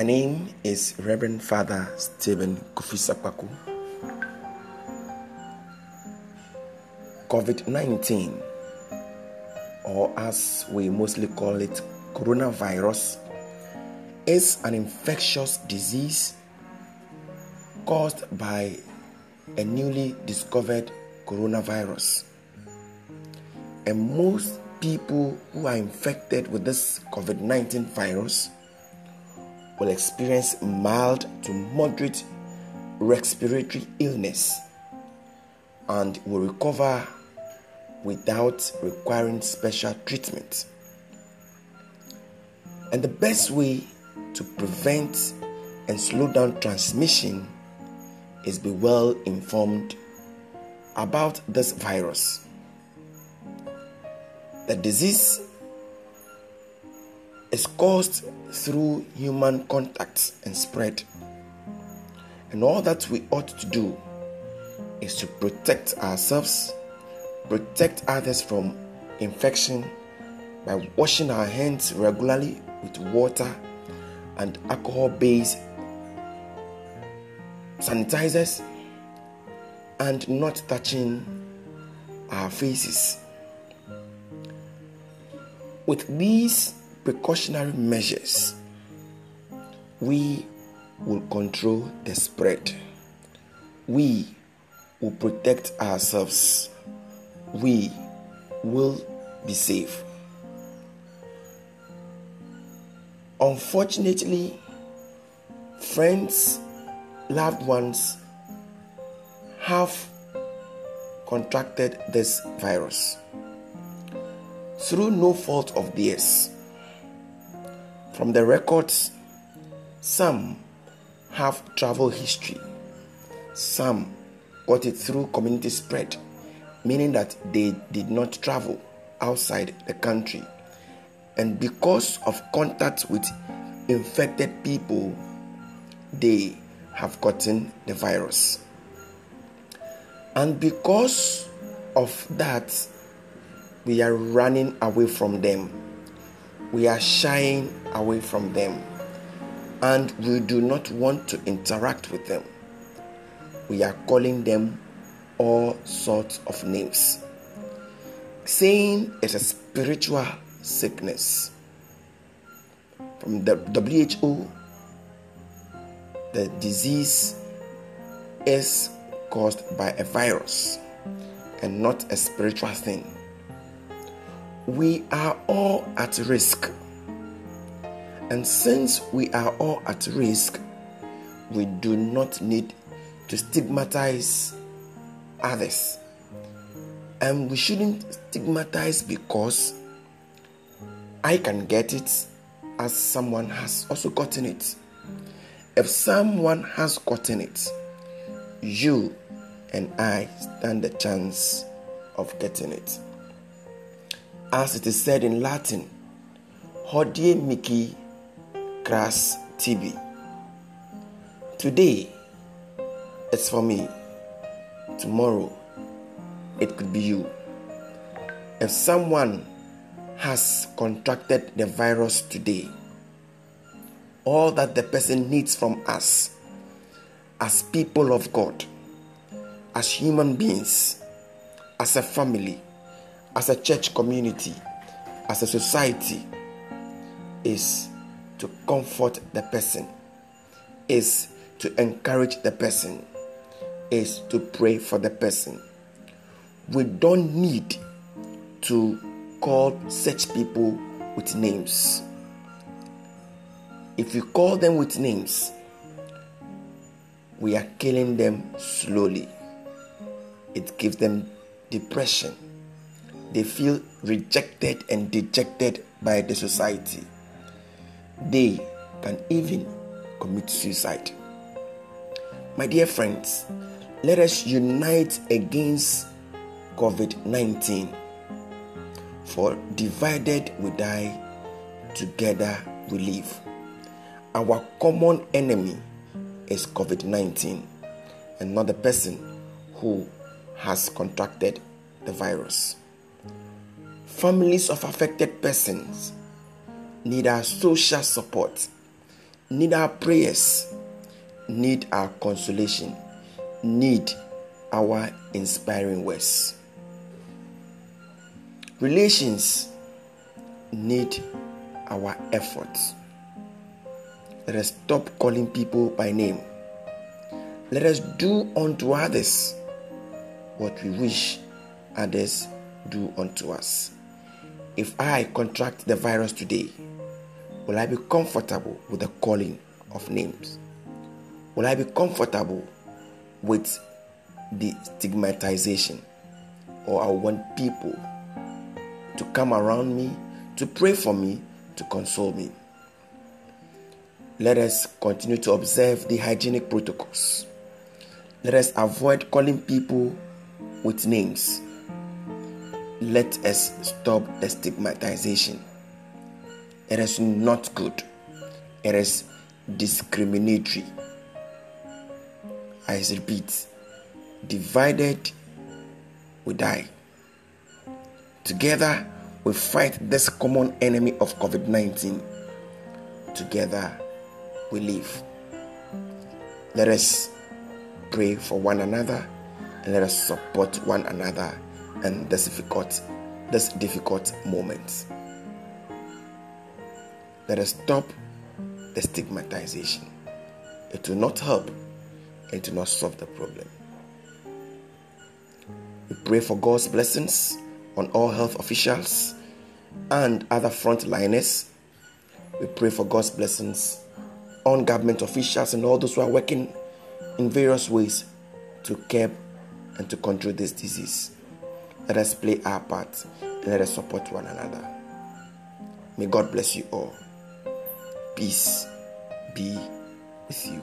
My name is Reverend Father Stephen Kufisakwaku. COVID 19, or as we mostly call it, coronavirus, is an infectious disease caused by a newly discovered coronavirus. And most people who are infected with this COVID 19 virus will experience mild to moderate respiratory illness and will recover without requiring special treatment. And the best way to prevent and slow down transmission is be well informed about this virus. The disease is caused through human contacts and spread. And all that we ought to do is to protect ourselves protect others from infection by washing our hands regularly with water and alcohol based sanitizers and not touching our faces. With these precautionary measures, we will control the spread. We will protect ourselves we will be safe. Unfortunately, friends, loved ones have contracted this virus through no fault of theirs. From the records, some have travel history, some got it through community spread meaning that they did not travel outside the country. And because of contact with infected people, they have gotten the virus. And because of that, we are running away from them. We are shying away from them. And we do not want to interact with them. We are calling them all sorts of names, saying it's a spiritual sickness. From the WHO, the disease is caused by a virus and not a spiritual thing. We are all at risk. And since we are all at risk, we do not need to stigmatize others. And we shouldn't stigmatize because I can get it as someone has also gotten it. If someone has gotten it, you and I stand the chance of getting it. As it is said in Latin, Hodie Mihi Cras Tibi. Today, it's for me tomorrow it could be you. If someone has contracted the virus today, all that the person needs from us as people of God, as human beings, as a family, as a church community, as a society, is to comfort the person, is to encourage the person, is to pray for the person. We don't need to call such people with names. If you call them with names, we are killing them slowly. It gives them depression. They feel rejected and dejected by the society. They can even commit suicide. My dear friends, let us unite against COVID 19. For divided we die, together we live. Our common enemy is COVID 19 and not the person who has contracted the virus. Families of affected persons need our social support, need our prayers, need our consolation, need our inspiring words. Relations need our efforts. Let us stop calling people by name. Let us do unto others what we wish others do unto us. If I contract the virus today, will I be comfortable with the calling of names? Will I be comfortable with the stigmatization? Or I want people to come around me, to pray for me, to console me. Let us continue to observe the hygienic protocols. Let us avoid calling people with names. Let us stop the stigmatization. It is not good. It is discriminatory. I repeat, divided we die. Together we fight this common enemy of COVID 19. Together we live. Let us pray for one another and let us support one another in this difficult, this difficult moment. Let us stop the stigmatization. It will not help and to not solve the problem. We pray for God's blessings on all health officials and other frontliners. We pray for God's blessings on government officials and all those who are working in various ways to curb and to control this disease. Let us play our part and let us support one another. May God bless you all. Peace be with you.